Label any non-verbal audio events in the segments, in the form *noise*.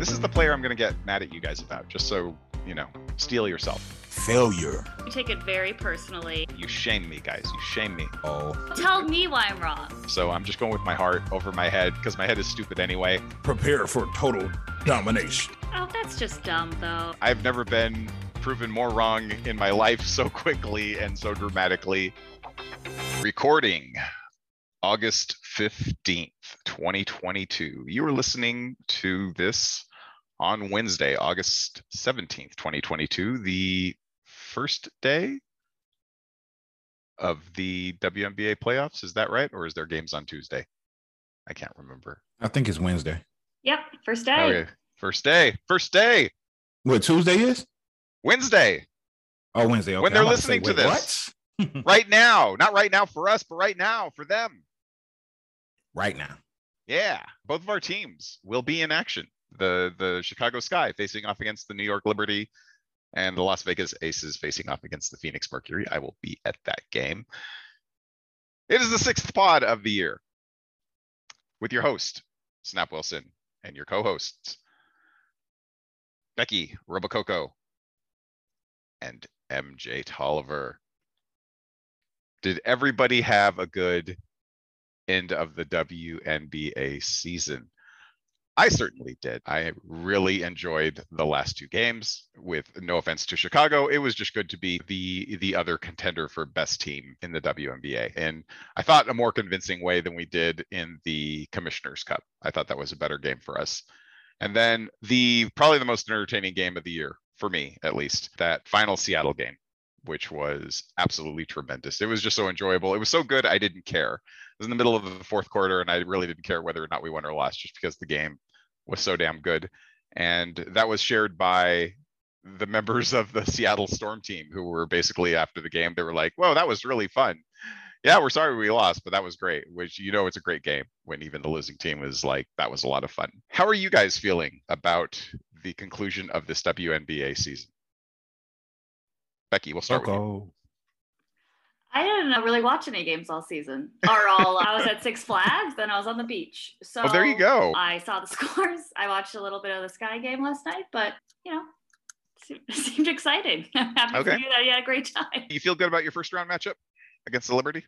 This is the mm-hmm. player I'm going to get mad at you guys about, just so, you know, Steal yourself. Failure. You take it very personally. You shame me, guys. You shame me. Oh, Tell me why I'm wrong. So I'm just going with my heart over my head because my head is stupid anyway. prepare for total domination. Oh, that's just dumb, though. I've never been proven more wrong in my life so quickly and so dramatically. Recording August 15th, 2022. You are listening to this on Wednesday, August 17th, 2022, the first day of the WNBA playoffs. Is that right? Or is there games on Tuesday? I can't remember. I think it's Wednesday. Yep, first day. Okay. First day. First day. What Tuesday is? Wednesday. Oh, Wednesday. Okay. When they're I'm to say, listening to wait, this. what? *laughs* right now. Not right now for us, but right now for them. right now. Yeah, both of our teams will be in action. The the Chicago Sky facing off against the New York Liberty, and the Las Vegas Aces facing off against the Phoenix Mercury. I will be at that game. It is the sixth pod of the year with your host Snap Wilson and your co-hosts Becky Robococo and MJ Tolliver. Did everybody have a good end of the WNBA season. I certainly did. I really enjoyed the last two games. With no offense to Chicago, it was just good to be the the other contender for best team in the WNBA. And I thought a more convincing way than we did in the Commissioner's Cup. I thought that was a better game for us. And then the probably the most entertaining game of the year for me, at least, that final Seattle game, which was absolutely tremendous. It was just so enjoyable. It was so good I didn't care. It was in the middle of the fourth quarter, and I really didn't care whether or not we won or lost, just because the game was so damn good. And that was shared by the members of the Seattle Storm team, who were basically after the game, they were like, "Whoa, that was really fun." Yeah, we're sorry we lost, but that was great. Which you know, it's a great game when even the losing team is like, "That was a lot of fun." How are you guys feeling about the conclusion of this WNBA season? Becky, we'll start with you. I didn't really watch any games all season. Or all I was at Six Flags, then I was on the beach. So Oh, there you go. I saw the *laughs* scores. I watched a little bit of the Sky game last night, but you know, seemed, *laughs* seemed exciting. *laughs* I'm happy Okay. for you that you had a great time. You feel good about your first round matchup against the Liberty?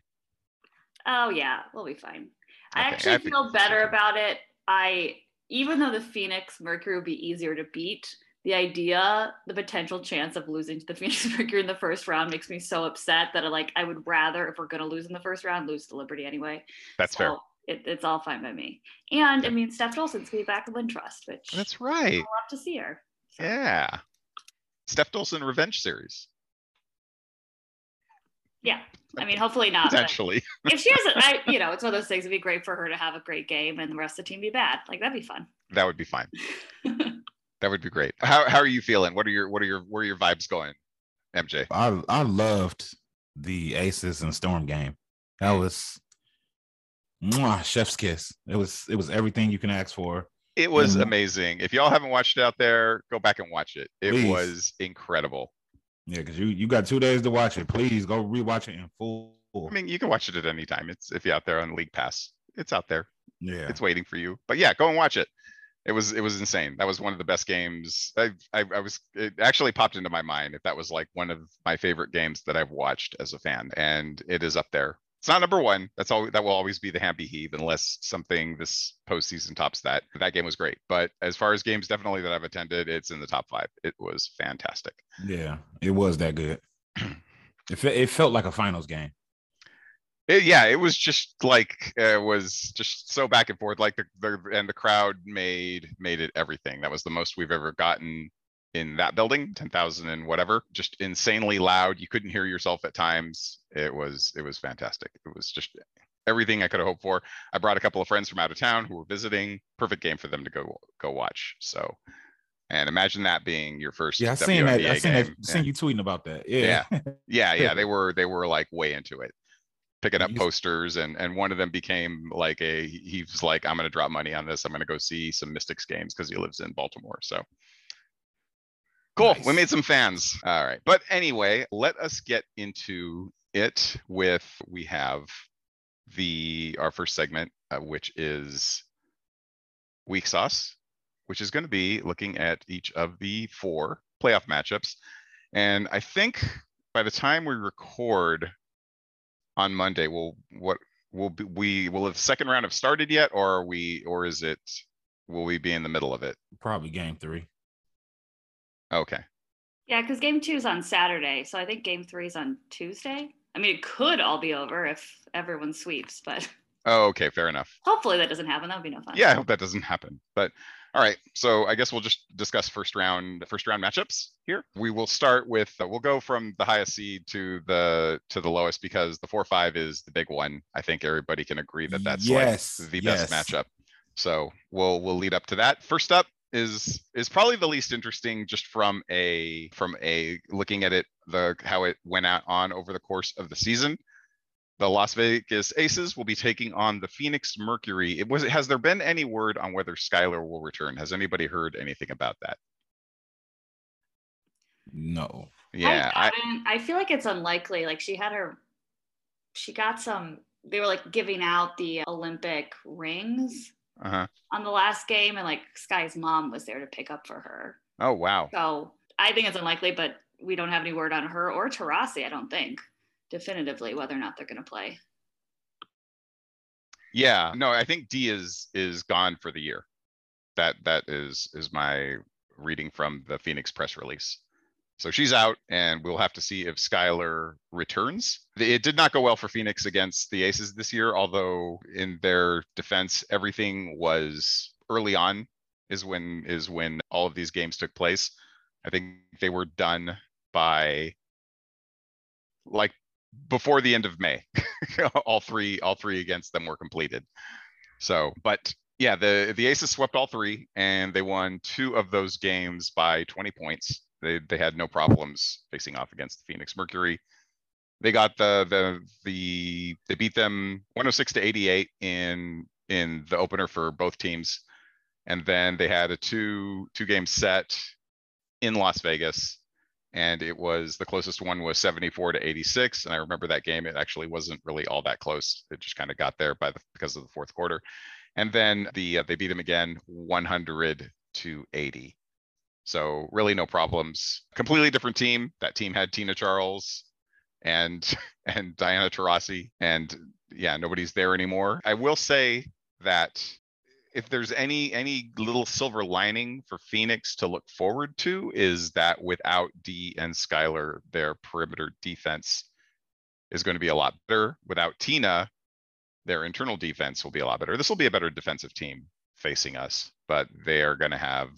Oh yeah, we'll be fine. I actually I feel better about it. I even though the Phoenix Mercury would be easier to beat, the idea, the potential chance of losing to the *laughs* Phoenix Mercury in the first round makes me so upset that I like I would rather if we're gonna lose in the first round, lose to Liberty anyway. That's fair. It, it's all fine by me. And I mean, Steph Dolson's gonna be back in Wintrust, which That's right. I'll love to see her. So, Yeah. Steph Dolson revenge series, yeah. I mean, hopefully not. potentially. *laughs* If she has, I, *laughs* you know, it's one of those things. It'd be great for her to have a great game, and the rest of the team be bad. Like that'd be fun. That would be fine. That would be great. How how are you feeling? What are your what are your where are your vibes going, MJ? I I loved the Aces and Storm game. That was mwah, chef's kiss. It was it was everything you can ask for. It was Mhm. amazing. If y'all haven't watched it out there, go back and watch it. It Please. was incredible. Yeah, because you you got two days to watch it. Please go rewatch it in full. I mean, you can watch it at any time. It's if you're out there on League Pass. It's out there. Yeah, It's waiting for you. But yeah, go and watch it. It was it was insane. That was one of the best games. I I, I was it actually popped into my mind if that was like one of my favorite games that I've watched as a fan, and it is up there. It's not number one. That's all. That will always be the Happy Heave unless something this postseason tops that. That game was great. But as far as games, definitely that I've attended, it's in the top five. It was fantastic. yeah, it was that good. *clears throat* it it felt like a finals game. It- yeah, it was just like uh, it was just so back and forth. Like the, the and the crowd made made it everything. That was the most we've ever gotten in that building, ten thousand and whatever. Just insanely loud. You couldn't hear yourself at times. It was it was fantastic. It was just everything I could have hoped for. I brought a couple of friends from out of town who were visiting. Perfect game for them to go go watch. So, and imagine that being your first. Yeah, I seen that. I seen that. game. Seen you tweeting about that. Yeah, Yeah, yeah, *laughs* they were they were like way into it, picking up posters, and and one of them became like a he was like, I'm gonna drop money on this. I'm gonna go see some Mystics games because he lives in Baltimore. So cool, we made some fans. All right, but anyway, let us get into it. With we have the our first segment, uh, which is weak sauce. which is going to be looking at each of the four playoff matchups. And I think by the time we record on Monday, will what will be, we will the second round have started yet, or are we, or is it? Will we be in the middle of it? Probably game three. Okay. Yeah, because game two is on Saturday. So I think game three is on Tuesday. I mean, it could all be over if everyone sweeps, but Oh, okay, fair enough. hopefully that doesn't happen. That would be no fun. Yeah, I hope that doesn't happen. But all right, so I guess we'll just discuss first round first round matchups here. We will start with uh, we'll go from the highest seed to the to the lowest because the four five is the big one. I think everybody can agree that that's Yes, like the best yes. matchup. So we'll we'll lead up to that. First up is is probably the least interesting just from a from a looking at it the how it went out on over the course of the season. The Las Vegas Aces will be taking on the Phoenix Mercury. It was has there been any word on whether Skylar will return? Has anybody heard anything about that? No. Yeah, I, I, I feel like it's unlikely. Like she had her, she got some. They were like giving out the Olympic rings uh-huh. on the last game, and like Sky's mom was there to pick up for her. Oh wow. So I think it's unlikely, but we don't have any word on her or Taurasi. I don't think definitively whether or not they're going to play. Yeah, no, I think D is is gone for the year. That that is is my reading from the Phoenix press release. So she's out, and we'll have to see if Skylar returns. It did not go well for Phoenix against the Aces this year, although in their defense, everything was early on is when is when all of these games took place. I think they were done by like before the end of May. *laughs* all three, all three against them were completed. So, but yeah, the the Aces swept all three, and they won two of those games by 20 points. They they had no problems facing off against the Phoenix Mercury. They got the the the they beat them 106 to 88 in in the opener for both teams, and then they had a two two game set in Las Vegas and it was the closest one was 74 to 86 and i remember that game it actually wasn't really all that close it just kind of got there by the because of the fourth quarter and then the uh, they beat him again 100 to 80 so really no problems completely different team that team had tina charles and *laughs* and diana Taurasi, and yeah nobody's there anymore i will say that if there's any any little silver lining for Phoenix to look forward to is that without D and Skylar, their perimeter defense is going to be a lot better. Without Tina, their internal defense will be a lot better. This will be a better defensive team facing us, but they are going to have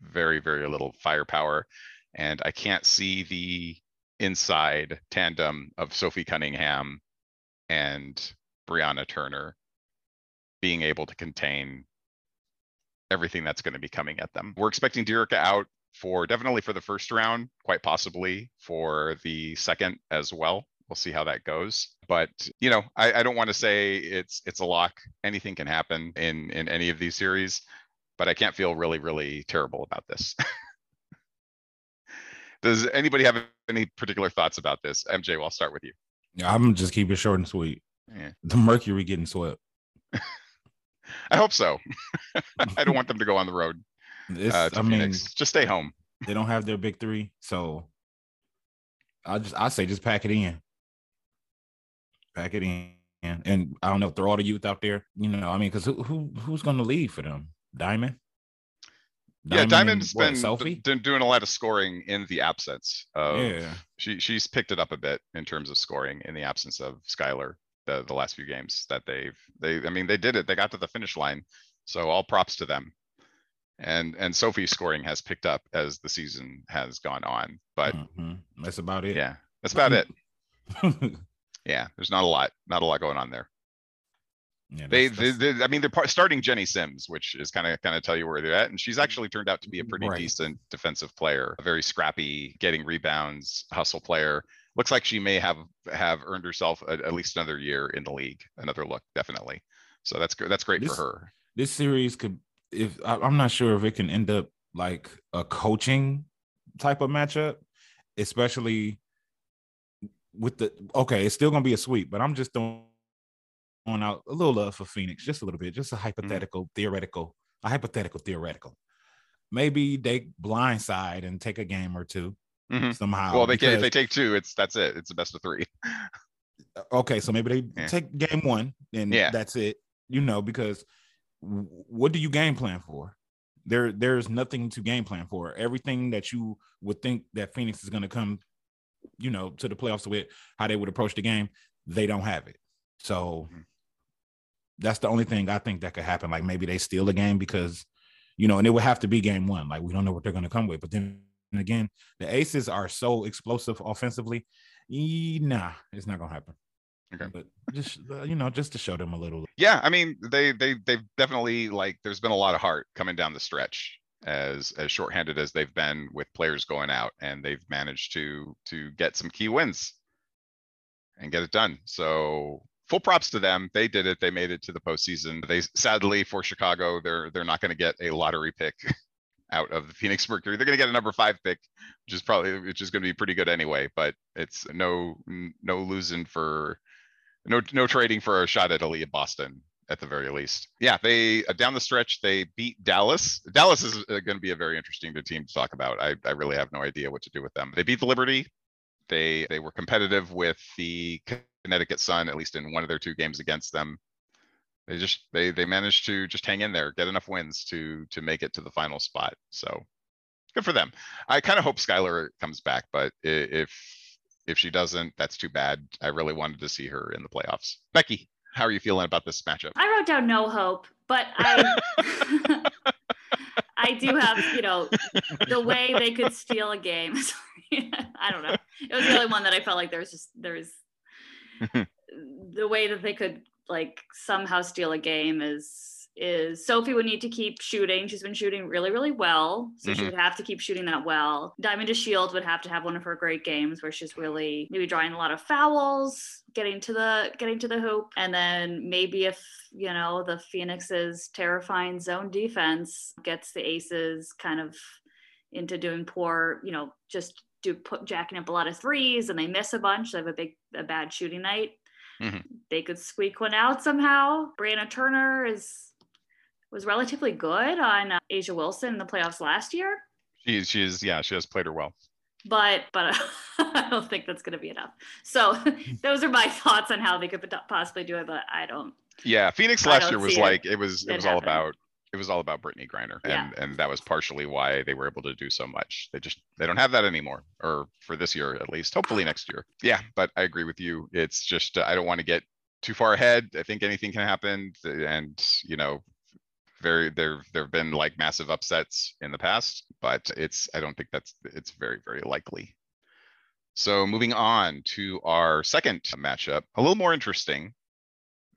very very little firepower, and I can't see the inside tandem of Sophie Cunningham and Brianna Turner being able to contain everything that's going to be coming at them. We're expecting Dearica out for definitely for the first round, quite possibly for the second as well. We'll see how that goes. But you know, I, I don't want to say it's it's a lock. Anything can happen in in any of these series, but I can't feel really, really terrible about this. *laughs* Does anybody have any particular thoughts about this? MJ, well, I'll start with you. I'm just keep it short and sweet. Yeah. The Mercury getting swept. *laughs* I hope so. *laughs* I don't want them to go on the road It's, uh, to I mean, Just stay home. they don't have their big three, so I just I say just pack it in, pack it in, and I don't know throw all the youth out there. You know, I mean, because who who who's gonna lead for them? Diamond. yeah, and Diamond's what, been d- doing a lot of scoring in the absence of yeah, she she's picked it up a bit in terms of scoring in the absence of Skylar the the last few games that they've they I mean they did it they got to the finish line so all props to them and and Sophie's scoring has picked up as the season has gone on but Mhm. that's about it. yeah that's about it *laughs* yeah there's not a lot not a lot going on there Yeah, they, they, they I mean they're par- starting Jenny Simms which is kind of kind of tell you where they're at and she's actually turned out to be a pretty Right. decent defensive player a very scrappy getting rebounds hustle player looks like she may have have earned herself a, at least another year in the league another look definitely. So that's good that's great This- for her. this series could if I, I'm not sure if it can end up like a coaching type of matchup, especially with the okay, it's still gonna be a sweep, but I'm just throwing out a little love for Phoenix, just a little bit, just a mm-hmm. hypothetical, theoretical, a hypothetical theoretical. maybe they blindside and take a game or 2 Mhm. somehow. Well, they can, if they take two, it's that's it. It's the best of three. *laughs* okay, so maybe they Yeah. take game one and Yeah. that's it. You know, because what do you game plan for? There, there's nothing to game plan for. Everything that you would think that Phoenix is going to come, you know, to the playoffs with, how they would approach the game, they don't have it. So Mhm. that's the only thing I think that could happen. Like maybe they steal the game because, you know, and it would have to be game one. Like we don't know what they're going to come with. But then again, the Aces are so explosive offensively. Nah, it's not going to happen. Okay. But just uh, you know, just to show them a little. Yeah, I mean, they they they've definitely like there's been a lot of heart coming down the stretch as as shorthanded as they've been with players going out and they've managed to to get some key wins and get it done. So full props to them. They did it. They made it to the postseason. They sadly for Chicago, they're they're not going to get a lottery pick *laughs* out of the Phoenix *laughs* Mercury. They're going to get a number five pick, which is probably which is going to be pretty good anyway. But it's no no losing for no no trading for a shot at Aliyah Boston at the very least. Yeah, they uh, down the stretch they beat Dallas. Dallas is uh, going to be a very interesting team to talk about. I I really have no idea what to do with them. They beat the Liberty. They they were competitive with the Connecticut Sun at least in one of their two games against them. They just they they managed to just hang in there, get enough wins to to make it to the final spot. So good for them. I kind of hope Skylar comes back, but if if she doesn't, that's too bad. I really wanted to see her in the playoffs. Becky, how are you feeling about this matchup? I wrote down no hope, but I *laughs* I do have, you know, the way they could steal a game. *laughs* I don't know. It was the only one that I felt like there was just there's *laughs* the way that they could like somehow steal a game is is Sophie would need to keep shooting. She's been shooting really, really well. So she Mhm. would have to keep shooting that well. Diamond DeShields would have to have one of her great games where she's really maybe drawing a lot of fouls, getting to the getting to the hoop. And then maybe if, you know, the Phoenix's terrifying zone defense gets the aces kind of into doing poor, you know, just do put jacking up a lot of threes and they miss a bunch. They have a big a bad shooting night. Mhm. They could squeak one out somehow. Brianna Turner is was relatively good on uh, A'ja Wilson in the playoffs last year, She's she's yeah, she has played her well. but but *laughs* I don't think that's going to be enough. So *laughs* those are my thoughts on how they could possibly do it, but I don't. Yeah, Phoenix last year was it. like it was it was all about it was all about Brittney Griner, Yeah. and and that was partially why they were able to do so much. They just they don't have that anymore, or for this year at least. Hopefully next year. Yeah, but I agree with you. It's just uh, I don't want to get too far ahead. I think anything can happen, and you know, very there there have been like massive upsets in the past, but it's I don't think that's it's very very likely. So moving on to our second matchup, a little more interesting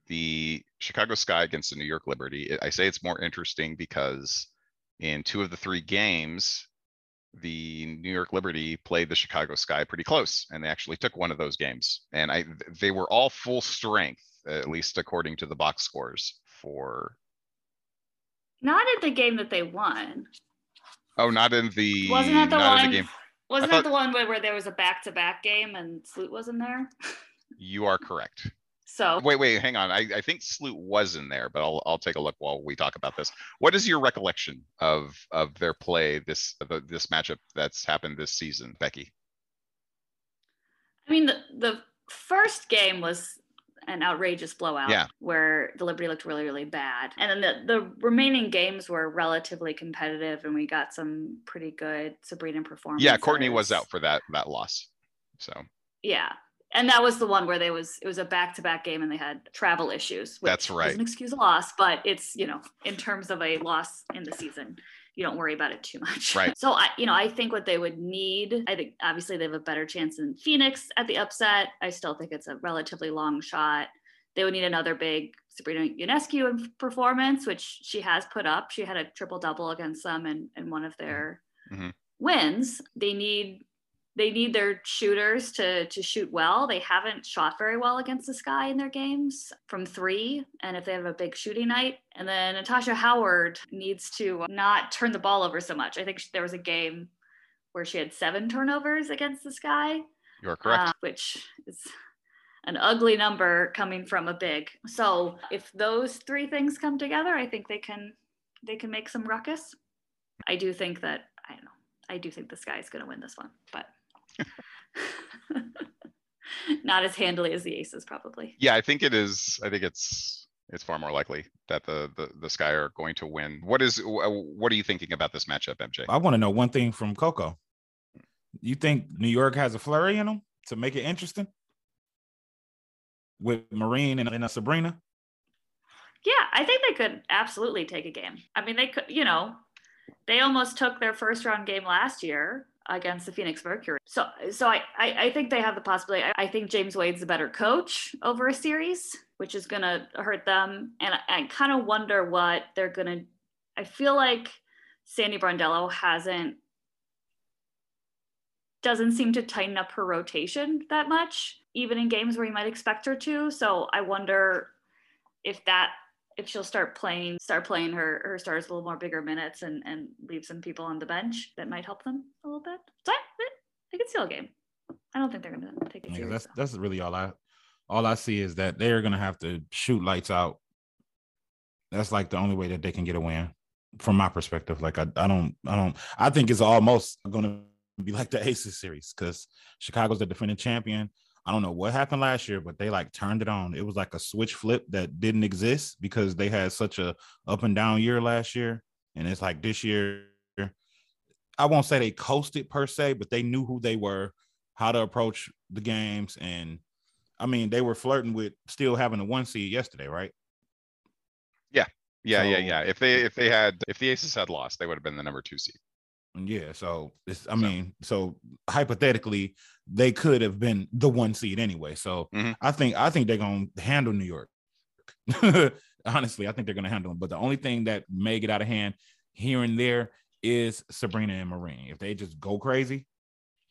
the Chicago Sky against the New York Liberty. I- say it's more interesting because in two of the three games, the New York Liberty played the Chicago Sky pretty close, and they actually took one of those games. And I, they were all full strength, at least according to the box scores for. Not in the game that they won. Oh, not in the. Wasn't that the one? the game. Wasn't thought- that the one where, where there was a back-to-back game and Sloot wasn't there? *laughs* You are correct. So Wait, wait, hang on. I, I think Sloot was in there, but I'll, I'll take a look while we talk about this. What is your recollection of, of their play, this, the- this matchup that's happened this season, Becky? I mean, the, the first game was an outrageous blowout Yeah. where the Liberty looked really, really bad. And then the, the remaining games were relatively competitive and we got some pretty good Sabrina performances. Yeah, Courtney was out for that, that loss. So Yeah. And that was the one where they was it was a back to back game and they had travel issues. Which That's right. Doesn't excuse a loss, but it's you know in terms of a loss in the season, you don't worry about it too much. Right. *laughs* So I you know I think what they would need, I think obviously they have a better chance than Phoenix at the upset. I still think it's a relatively long shot. They would need another big Sabrina Ionescu performance, which she has put up. She had a triple double against them in, in one of their Mhm. wins. They need they need their shooters to to shoot well. They haven't shot very well against the sky in their games from three. And if they have a big shooting night, and then Natasha Howard needs to not turn the ball over so much. I think there was a game where she had seven turnovers against the sky, you are correct. uh, which is an ugly number coming from a big. So if those three things come together, I think they can they can make some ruckus. I do think that I don't know. I do think the sky is going to win this one, but *laughs* not as handily as the aces probably. Yeah, I think it is. I think it's it's far more likely that the the the Sky are going to win. What is what are you thinking about this matchup, MJ? I want to know one thing from Coco. You think New York has a flurry in them to make it interesting with Marine and, and a Sabrina? Yeah, I think they could absolutely take a game. I mean, they could, you know, they almost took their first round game last year against the Phoenix Mercury. So, so I, I, I think they have the possibility. I, I think James Wade's a better coach over a series, which is to hurt them. And I, I kind of wonder what they're to. I feel like Sandy Brondello hasn't doesn't seem to tighten up her rotation that much, even in games where you might expect her to. So I wonder if that if she'll start playing start playing her her stars a little more bigger minutes and and leave some people on the bench that might help them a little bit. So I, I can steal a game. I don't think they're gonna take it. Yeah, serious, that's though. that's really all I all I see is that they're gonna have to shoot lights out. That's like the only way that they can get a win, from my perspective. Like I, I don't I don't I think it's almost gonna be like the Aces series because Chicago's the defending champion. I don't know what happened last year, but they like turned it on. It was like a switch flip that didn't exist because they had such a up and down year last year. And it's like this year, I won't say they coasted per se, but they knew who they were, how to approach the games. And I mean, they were flirting with still having a one seed yesterday, right? Yeah, yeah, So- yeah. If they if they had if the Aces had lost, they would have been the number two seed. Yeah, so it's I mean, so hypothetically, they could have been the one seed anyway. So Mhm. I think I think they're gonna handle New York. *laughs* Honestly, I think they're gonna handle them. But the only thing that may get out of hand here and there is Sabrina and Marine. If they just go crazy,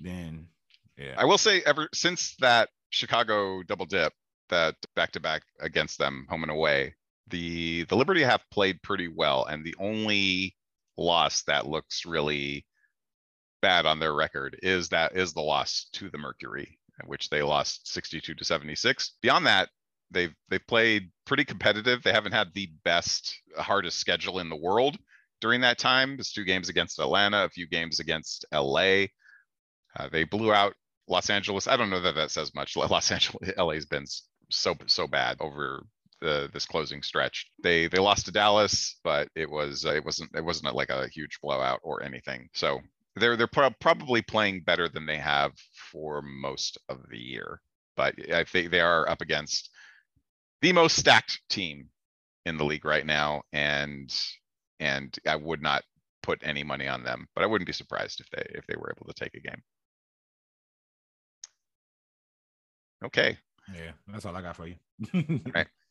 then yeah. I will say ever since that Chicago double dip, that back to back against them home and away, the the Liberty have played pretty well, and the only loss that looks really bad on their record is that is the loss to the Mercury, which they lost 62 to 76. Beyond that, they've they've played pretty competitive. They haven't had the best hardest schedule in the world during that time. There's two games against Atlanta, a few games against LA. Uh, they blew out Los Angeles. I don't know that that says much. *laughs* Los Angeles, LA's been so so bad over the this closing stretch. They they lost to Dallas, but it was uh, it wasn't it wasn't like a huge blowout or anything. So they're they're prob- probably playing better than they have for most of the year. But I think they are up against the most stacked team in the league right now, and and I would not put any money on them, but I wouldn't be surprised if they if they were able to take a game. Okay, yeah, that's all I got for you. Right. *laughs*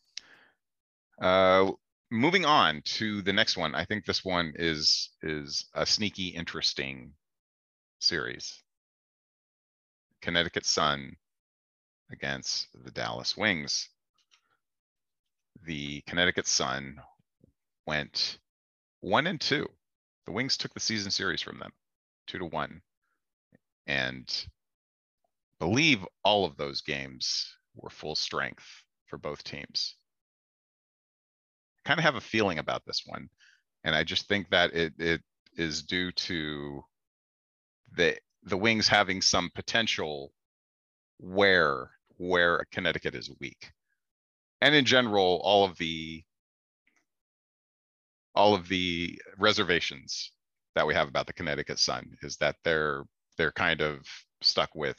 uh, moving on to the next one. I think this one is is a sneaky, interesting series. Connecticut Sun against the Dallas Wings. The Connecticut Sun went one and two. The Wings took the season series from them, two to one. And believe all of those games were full strength for both teams. Kind of have a feeling about this one. And I just think that it it is due to the the Wings having some potential where where Connecticut is weak. And in general, all of the all of the reservations that we have about the Connecticut Sun is that they're they're kind of stuck with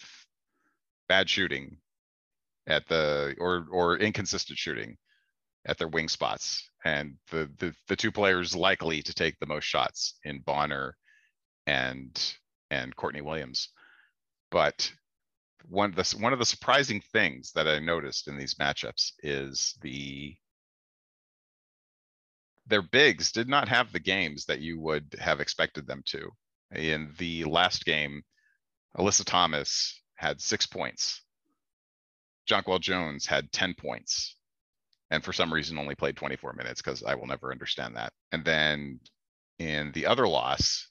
bad shooting at the or or inconsistent shooting at their wing spots and the the, the two players likely to take the most shots in Bonner and and Courtney Williams but one of the one of the surprising things that I noticed in these matchups is the their bigs did not have the games that you would have expected them to. In the last game, Alyssa Thomas had six points. Jonquel Jones had 10 points. And for some reason only played 24 minutes because I will never understand that. And then in the other loss,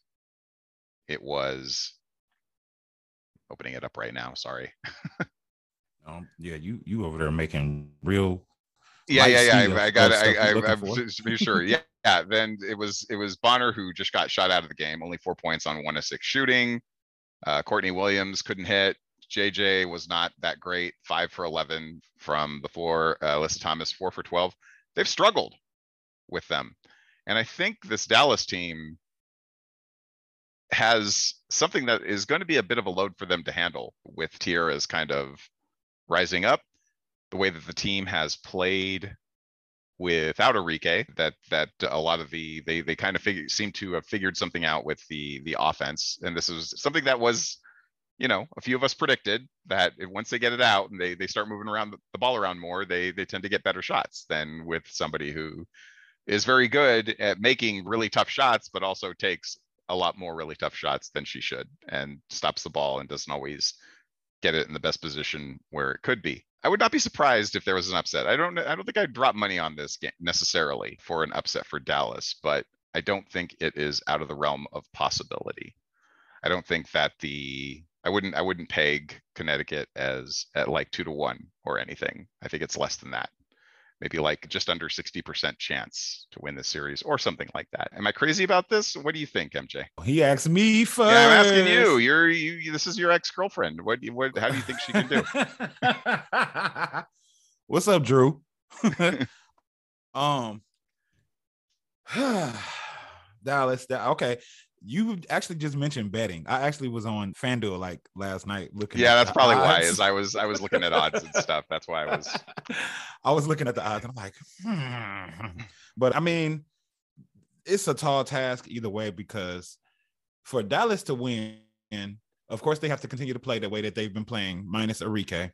it was opening it up right now. Sorry. *laughs* Um, yeah, you you over there making real Yeah, yeah, yeah. I, I got it. I, I, I'm just to sure. Yeah, *laughs* yeah. Then it was it was Bonner who just got shot out of the game. Only four points on one of six shooting. Uh, Courtney Williams couldn't hit. JJ was not that great. Five for eleven from the floor. Uh, Alyssa Thomas four for twelve. They've struggled with them, and I think this Dallas team has something that is going to be a bit of a load for them to handle with Teaira's kind of rising up. The way that the team has played without Arike, that that a lot of the they they kind of figure seem to have figured something out with the the offense, and this is something that was, you know, a few of us predicted that once they get it out and they they start moving around the, the ball around more, they they tend to get better shots than with somebody who is very good at making really tough shots, but also takes a lot more really tough shots than she should and stops the ball and doesn't always get it in the best position where it could be. I would not be surprised if there was an upset. I don't, I don't think I'd drop money on this game necessarily for an upset for Dallas, but I don't think it is out of the realm of possibility. I don't think that the, I wouldn't, I wouldn't peg Connecticut as at like two to one or anything. I think it's less than that. Maybe like just under sixty percent chance to win this series or something like that. Am I crazy about this? What do you think, MJ? He asked me first. Yeah, I'm asking you. You're you. This is your ex-girlfriend. What? What? How do you think she can do? *laughs* What's up, Drew? *laughs* um, *sighs* Dallas. Okay, you actually just mentioned betting. I actually was on FanDuel like last night looking. Yeah, at that's probably why. odds. Is I was I was looking at odds and stuff. That's why I was. *laughs* I was looking at the odds and I'm like, hmm. but I mean, it's a tall task either way because for Dallas to win, of course they have to continue to play the way that they've been playing, minus Arike,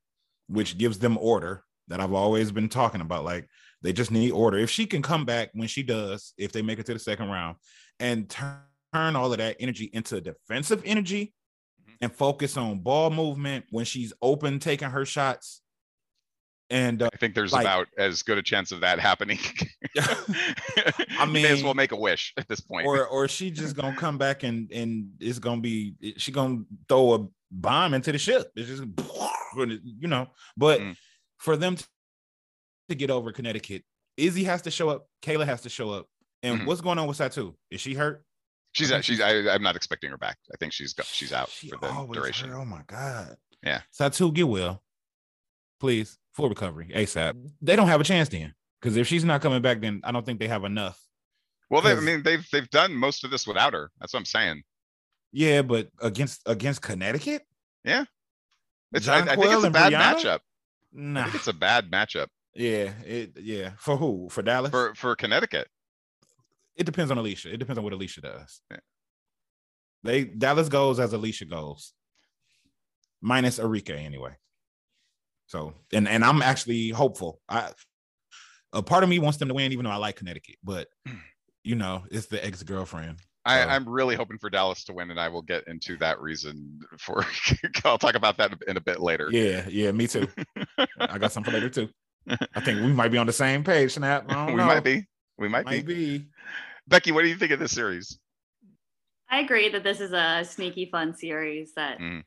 which gives them order that I've always been talking about. Like they just need order. If she can come back when she does, if they make it to the second round, and turn turn all of that energy into defensive energy Mhm. and focus on ball movement when she's open, taking her shots. And uh, I think there's Like- about as good a chance of that happening. *laughs* *laughs* I may as well mean- make a wish at this point. or or she just gonna come back and and it's gonna be she gonna throw a bomb into the ship. It's just *laughs* you know. But Mm. for them to, to get over Connecticut, Izzy has to show up. Kayla has to show up. And Mhm. what's going on with Satou? Is she hurt? She's I out- she's she's- I, I'm not expecting her back. I think she's got she's out She for the always duration. hurt. Oh my god. Yeah. Satou, get well, please. Full recovery ASAP. Mm-hmm. They don't have a chance then, because if she's not coming back, then I don't think they have enough. Well, they, I 'Cause- mean they've they've done most of this without her. That's what I'm saying. Yeah, but against against Connecticut, Yeah. It's I, I think it's a bad Brianna? matchup. I nah. think it's a bad matchup Yeah, it yeah. For who? For Dallas? for for Connecticut. It depends on Allisha. It depends on what Allisha does. Yeah. They Dallas goes as Allisha goes, minus Arike anyway. So and and I'm actually hopeful. I a part of me wants them to win, even though I like Connecticut, but *clears throat* you know it's the ex girlfriend. I, So- I'm really hoping for Dallas to win, and I will get into that reason for. *laughs* I'll talk about that in a bit later. Yeah, yeah, me too. I got something for later too. I think we might be on the same page, Snap. *laughs* We know. might be. We might, Might be. be. Becky, what do you think of this series? I agree that this is a sneaky fun series that Mm.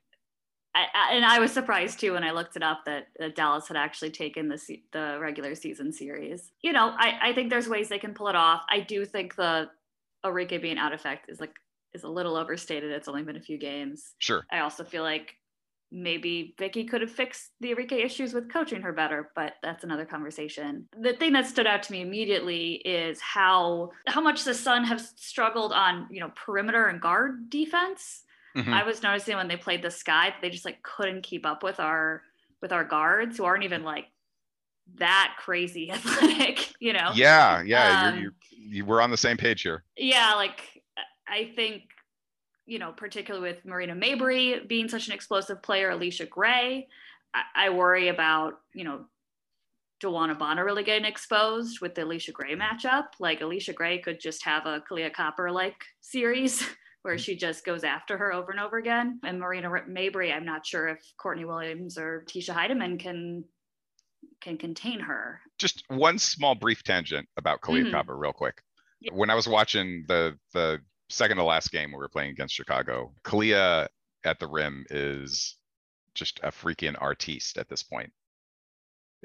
I, I, and I was surprised too when I looked it up that, that Dallas had actually taken the se- the regular season series. You know, I, I think there's ways they can pull it off. I do think the Arike being out effect is like is a little overstated. It's only been a few games. Sure. I also feel like maybe Vickie could have fixed the Arike issues with coaching her better, but that's another conversation. The thing that stood out to me immediately is how how much the Sun have struggled on, you know, perimeter and guard defense. Mhm. I was noticing when they played the Sky, that they just like couldn't keep up with our with our guards who aren't even like that crazy *laughs* athletic, you know? Yeah, yeah. Um, you're, you're, you were on the same page here. yeah, like I think, you know, particularly with Marina Mabrey being such an explosive player, Allisha Gray, I, I worry about, you know, DeWanna Bonner really getting exposed with the Allisha Gray matchup. Like Allisha Gray could just have a Kahleah Copper like series *laughs* where she just goes after her over and over again. And Marina Mabrey, I'm not sure if Courtney Williams or Tisha Hiedeman can can contain her. Just one small brief tangent about Kahleah Mhm. Copper, real quick. Yeah. When I was watching the the second to last game we were playing against Chicago, Kahleah at the rim is just a freaking artiste at this point.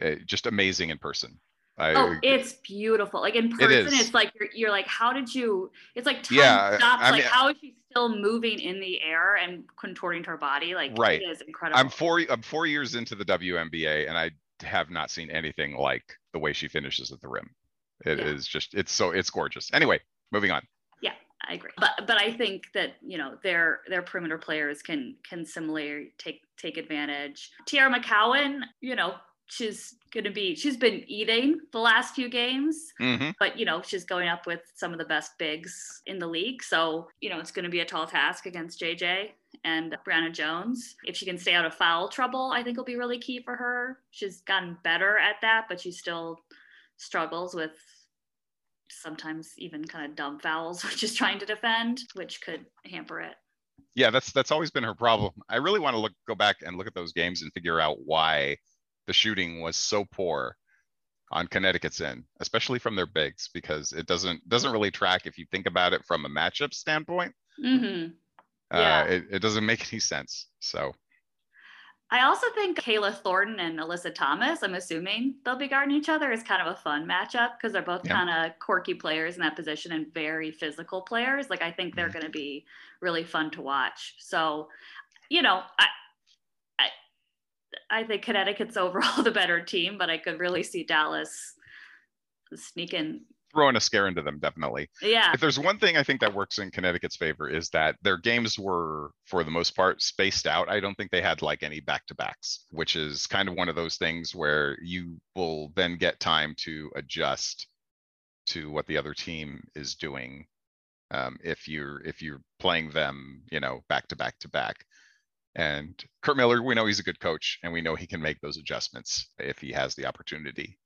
Uh, just amazing in person. I, Oh, it's beautiful. Like in person, is. it's like you're, you're like, how did you? It's like time Yeah, stops. I like how is she still moving in the air and contorting her body? Like Right. it is incredible. I'm four I'm four years into the WNBA and I have not seen anything like the way she finishes at the rim. It is Yeah. just it's so it's gorgeous. Anyway, moving on. I agree, but but I think that you know their their perimeter players can can similarly take take advantage. Teaira McCowan, you know, she's gonna be she's been eating the last few games. hmm but you know she's going up with some of the best bigs in the league so you know it's going to be a tall task against jj and brionna jones if she can stay out of foul trouble i think will be really key for her she's gotten better at that but she still struggles with sometimes even kind of dumb fouls *laughs* which is trying to defend which could hamper it Yeah, that's that's always been her problem. I really want to look go back and look at those games and figure out why the shooting was so poor on Connecticut's end, especially from their bigs, because it doesn't doesn't really track if you think about it from a matchup standpoint. hmm Uh, Yeah. it, it doesn't make *laughs* any sense. So I also think Kayla Thornton and Alyssa Thomas, I'm assuming they'll be guarding each other, is kind of a fun matchup because they're both Yeah. kind of quirky players in that position and very physical players. Like I think they're Mhm. going to be really fun to watch. So, you know, I, I, I think Connecticut's *laughs* overall the better team, but I could really see Dallas sneaking. Throwing a scare into them, definitely. Yeah, If there's one thing I think that works in Connecticut's favor is that their games were, for the most part, spaced out. I don't think they had like any back to backs, which is kind of one of those things where you will then get time to adjust to what the other team is doing. Um, if you're if you're playing them, you know, back to back to back. And Curt Miller, we know he's a good coach, and we know he can make those adjustments if he has the opportunity.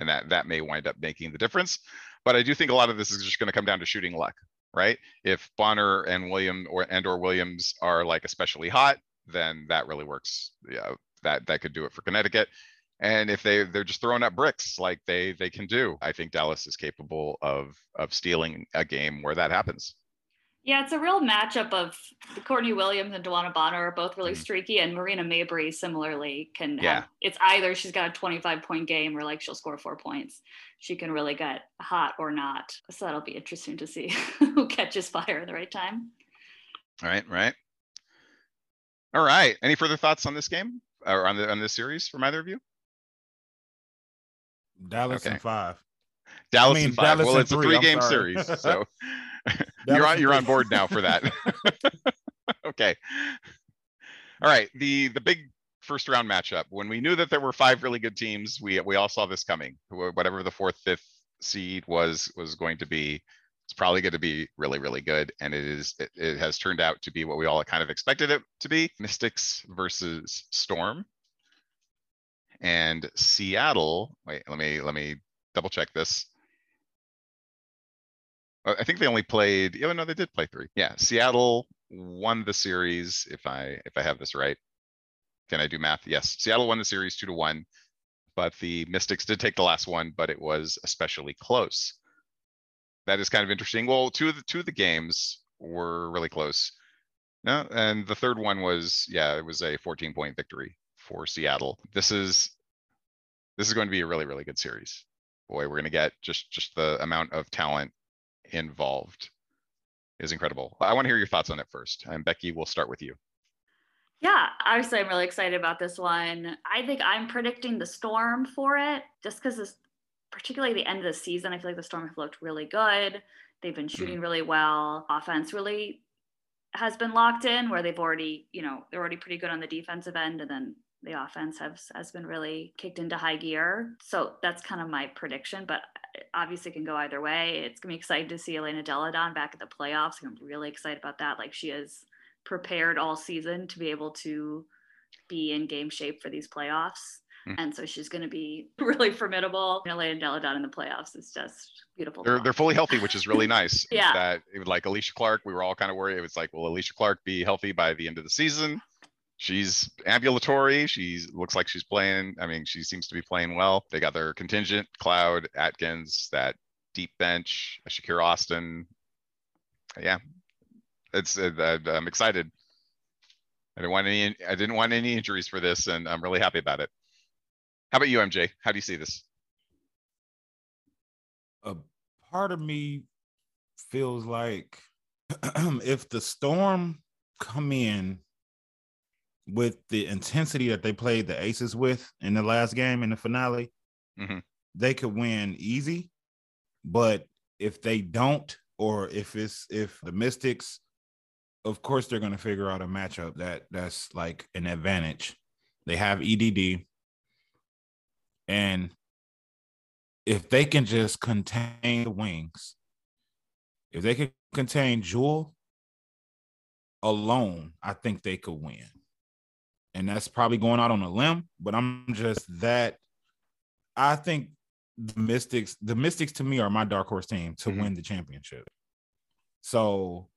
And that that may wind up making the difference. But I do think a lot of this is just going to come down to shooting luck, right? If Bonner and William or and or Williams are like especially hot, then that really works. Yeah, that that could do it for Connecticut. And if they they're just throwing up bricks like they they can do, I think Dallas is capable of of stealing a game where that happens. Yeah, it's a real matchup of Courtney Williams and DeWanna Bonner are both really Mhm. streaky, and Marina Mabrey similarly can. Yeah. Have, it's either she's got a 25 point game or like she'll score four points. She can really get hot or not. So that'll be interesting to see *laughs* who catches fire at the right time. All right, right. All right. Any further thoughts on this game or on the on this series from either of you? Dallas Okay. and five. Dallas mean, and five. Dallas well, it's a three, I'm three-game series, *laughs* so *laughs* you're on you're on board now for that. *laughs* okay. All right. The the big first round matchup. When we knew that there were five really good teams, we we all saw this coming. Whatever the fourth, fifth seed was was going to be, it's probably going to be really really good, and it is. It, it has turned out to be what we all kind of expected it to be. Mystics versus Storm. And Seattle. Wait, let me let me double check this. I think they only played. Yeah, no, they did play three. Yeah, Seattle won the series. If I if I have this right, can I do math? Yes, Seattle won the series two to one, but the Mystics did take the last one, but it was especially close. That is kind of interesting. Well, two of the two of the games were really close. No, and the third one was yeah, it was a 14 point victory for Seattle. This is this is going to be a really really good series. Boy, we're going to get just just the amount of talent involved is incredible. I want to hear your thoughts on it first. And Becky, we'll start with you. Yeah, obviously, I'm really excited about this one. I think I'm predicting the Storm for it, just because particularly the end of the season, I feel like the Storm have looked really good. They've been shooting mm-hmm. really well. Offense really has been locked in, where they've already, you know, they're already pretty good on the defensive end, and then the offense has has been really kicked into high gear. So that's kind of my prediction, but obviously it can go either way. It's gonna be exciting to see Elena Delle Donne back at the playoffs. I'm really excited about that. Like she is prepared all season to be able to be in game shape for these playoffs. Hmm. And so she's going to be *laughs* really formidable. Elena Delle Donne in the playoffs is just beautiful. They're they're fully healthy, which is really nice. *laughs* Yeah. That like Alysha Clark, we were all kind of worried. It was like, will Alysha Clark be healthy by the end of the season? She's ambulatory. She looks like she's playing. I mean, she seems to be playing well. They got their contingent, Cloud, Atkins, that deep bench, Shakira Austin. Yeah, it's uh, I'm excited. I didn't want any. I didn't want any injuries for this, and I'm really happy about it. How about you, MJ? How do you see this? A part of me feels like *clears throat* if the Storm come in with the intensity that they played the Aces with in the last game in the finale, Mhm. they could win easy. But if they don't, or if it's if the Mystics, of course they're going to figure out a matchup that that's like an advantage. They have EDD, and if they can just contain the wings, if they can contain Jewell alone, I think they could win. And that's probably going out on a limb, but I'm just that. I think the Mystics, the Mystics to me are my dark horse team to Mhm. win the championship. So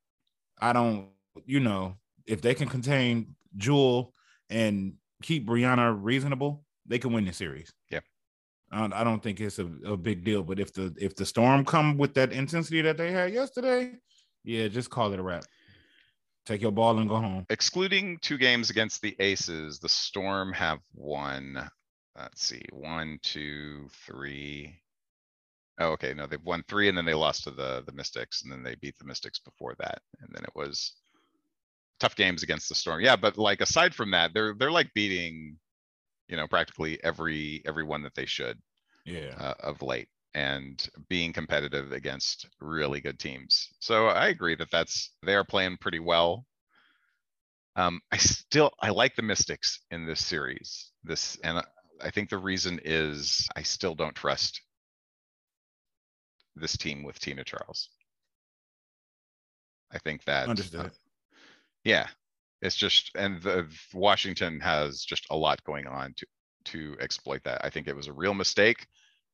I don't, you know, if they can contain Jewell and keep Breanna reasonable, they can win the series. Yeah. I don't, I don't think it's a, a big deal. But if the if the storm come with that intensity that they had yesterday, yeah, just call it a wrap. Take your ball and go home. Excluding two games against the Aces, the Storm have won. Let's see, one, two, three. Oh, okay, no, they've won three and then they lost to the, the Mystics and then they beat the Mystics before that. And then it was tough games against the Storm. Yeah, but like aside from that, they're, they're like beating, you know, practically every, everyone that they should Yeah. uh, of late and being competitive against really good teams. So I agree that that's, they are playing pretty well. Um, I still, I like the Mystics in this series, this, and I- think the reason is I still don't trust this team with Tina Charles. I think that. uh, Yeah, it's just, and the Washington has just a lot going on to, to exploit that. I think it was a real mistake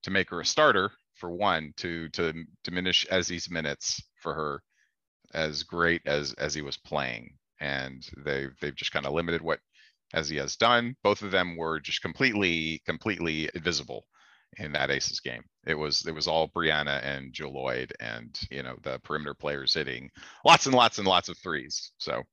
to make her a starter for one, to, to diminish Ezi's minutes for her as great as, as he was playing. And they, they've just kind of limited what Ezzy has done. Both of them were just completely, completely invisible in that aces game. It was, it was all Breanna and Jewell Loyd and, you know, the perimeter players hitting lots and lots and lots of threes. So,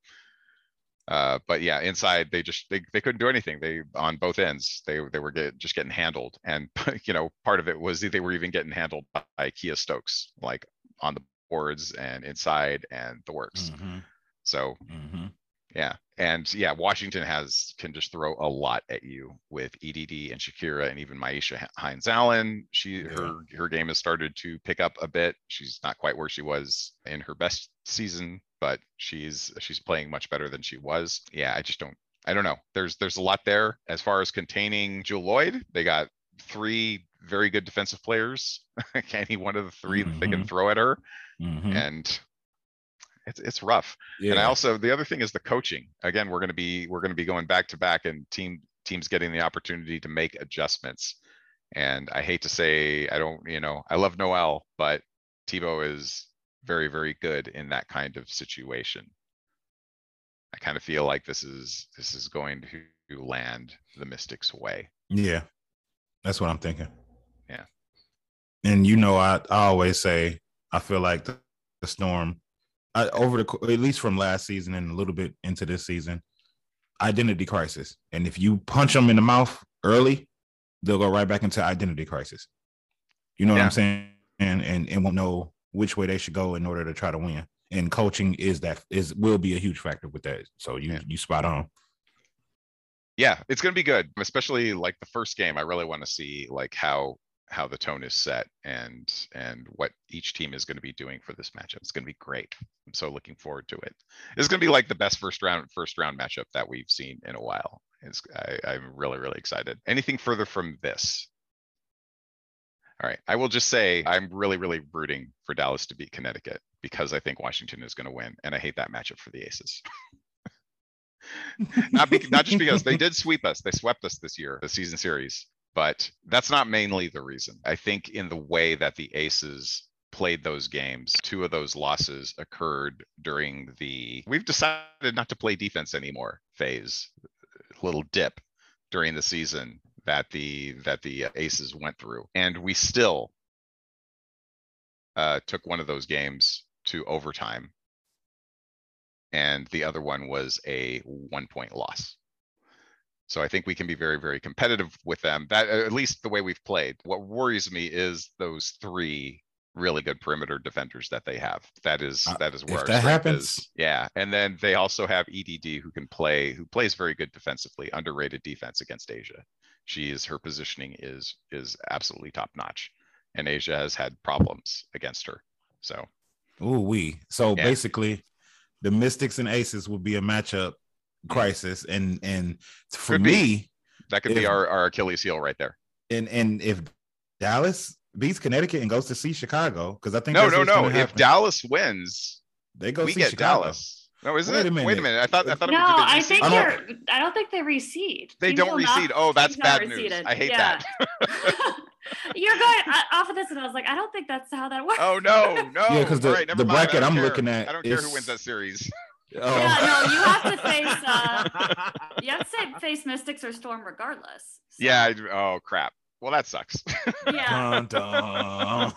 uh, but yeah, inside they just they they couldn't do anything. They on both ends they they were get, just getting handled, and *laughs* you know part of it was they were even getting handled by Kia Stokes, like on the boards and inside and the works. Mhm, So mhm. yeah, and yeah, Washington has can just throw a lot at you with EDD and Shakira and even Myisha Hines Allen. She Yeah. her her game has started to pick up a bit. She's not quite where she was in her best season, but she's she's playing much better than she was. Yeah, I just don't I don't know. There's there's a lot there as far as containing Jewell Loyd. They got three very good defensive players. *laughs* Any one of the 3 that they can Mhm. throw at her, Mhm. and it's it's rough. And I also, the other thing is the coaching. Again, we're gonna be, we're gonna be going back to back and team, teams getting the opportunity to make adjustments. And I hate to say, I don't, you know, I love Noelle, but Thibault is very, very good in that kind of situation. I kind of feel like this is, this is going to land the Mystics way. Yeah, that's what I'm thinking. Yeah. And you know, I, I always say I feel like the, the storm, I, over the at least from last season and a little bit into this season, identity crisis. And if you punch them in the mouth early, they'll go right back into identity crisis. You know what I'm saying? And and and won't know which way they should go in order to try to win. And coaching is that is will be a huge factor with that. So you Yeah. you spot on. Yeah, it's gonna be good, especially like the first game. I really want to see like how how the tone is set and and what each team is going to be doing for this matchup. It's going to be great. I'm so looking forward to it. It's going to be like the best first round first round matchup that we've seen in a while. It's I, I'm really really excited. Anything further from this? All right, I will just say I'm really really rooting for Dallas to beat Connecticut because I think Washington is going to win, and I hate that matchup for the Aces. *laughs* not be, not just because they did sweep us, they swept us this year, the season series, but that's not mainly the reason. I think in the way that the Aces played those games, two of those losses occurred during the we've decided not to play defense anymore phase, little dip during the season that the that the Aces went through, and we still uh, took one of those games to overtime and the other one was a one point loss. So I think we can be very, very competitive with them. That at least the way we've played. What worries me is those three really good perimeter defenders that they have. That is Uh, that is if where our that happens- is. Yeah, and then they also have EDD who can play, who plays very good defensively, underrated defense against A'ja. She is her positioning is is absolutely top notch, and A'ja has had problems against her. So Ooh, we. So Yeah. basically, the Mystics and Aces would be a matchup crisis, and and for Could be. me, that could be our our Achilles heel right there. and and if Dallas beats Connecticut and goes to see Chicago, because I think No, no, no. If. Dallas wins, they go we see get Chicago. Dallas. No, isn't Wait it? a Wait a minute. minute. I thought I thought it No, was. did they I think I you're. don't- I don't think they reseed. They Teams don't will not- Oh, that's teams not bad news. reseeded. I hate Yeah. that. *laughs* *laughs* You're going uh, off of this, and I was like, I don't think that's how that works. Oh no, *laughs* no. Yeah, 'cause the- All right, never the mind. Bracket I'm care. looking at I don't care who is- wins that series. Oh. Yeah, no, you have to face. Uh, you have to face Mystics or Storm regardless. So, Yeah. I, oh crap. Well, that sucks. *laughs* Yeah. Dun, *laughs* dun.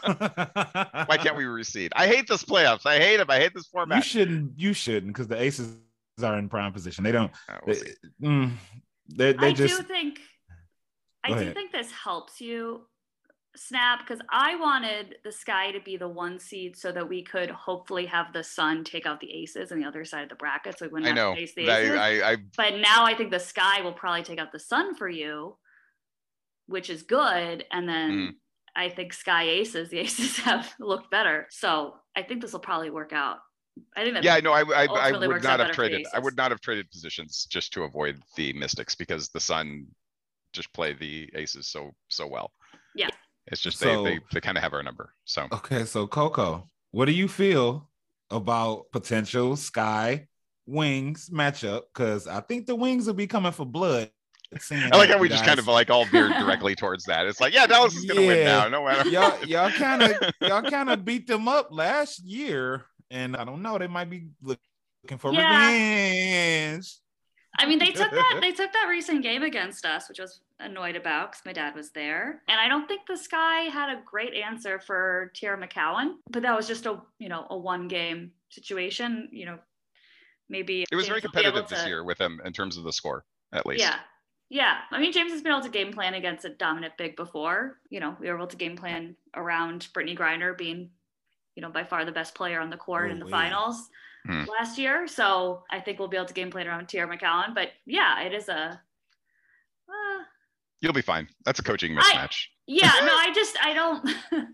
Why can't we reseed? I hate this playoffs. I hate them. I hate this format. You shouldn't. You shouldn't, because the Aces are in prime position. They don't. Oh, we'll They, mm, they, they I just. do think. I Go do think this helps you, Snap, because I wanted the Sky to be the one seed so that we could hopefully have the Sun take out the Aces on the other side of the bracket, so we wouldn't I have know. to face the Aces. I, I, I, but now I think the Sky will probably take out the Sun for you, which is good. And then Mm. I think Sky Aces, the *laughs* Aces have looked better. So I think this will probably work out. I think that yeah, no, I, I, I would not have better for the traded. I would not have traded positions just to avoid the Mystics because the Sun just play the Aces so so well. Yeah. It's just So- they they, they kind of have our number. So Okay, so Coco, what do you feel about potential Sky Wings matchup? Because I think the Wings will be coming for blood. Seeing I like how you we just kind of like all veered *laughs* directly towards that. It's like, yeah, Dallas is gonna win now, no matter. y'all y'all kind of *laughs* y'all kind of beat them up last year, and I don't know, they might be looking for Yeah. revenge. I mean, they took that *laughs* they took that recent game against us, which I was annoyed about because my dad was there, and I don't think the Sky had a great answer for Teaira McCowan, but that was just a you know a one game situation. You know, maybe It was very James will competitive this to- year with them in terms of the score, at least. Yeah. Yeah. I mean, James has been able to game plan against a dominant big before. You know, we were able to game plan around Brittney Griner being, you know, by far the best player on the court in the Ooh-wee. finals Hmm. last year. So I think we'll be able to game plan around Teaira McCowan. But yeah, it is a. Uh, You'll be fine. That's a coaching I- mismatch. yeah, no, *laughs* I just, I don't. *laughs*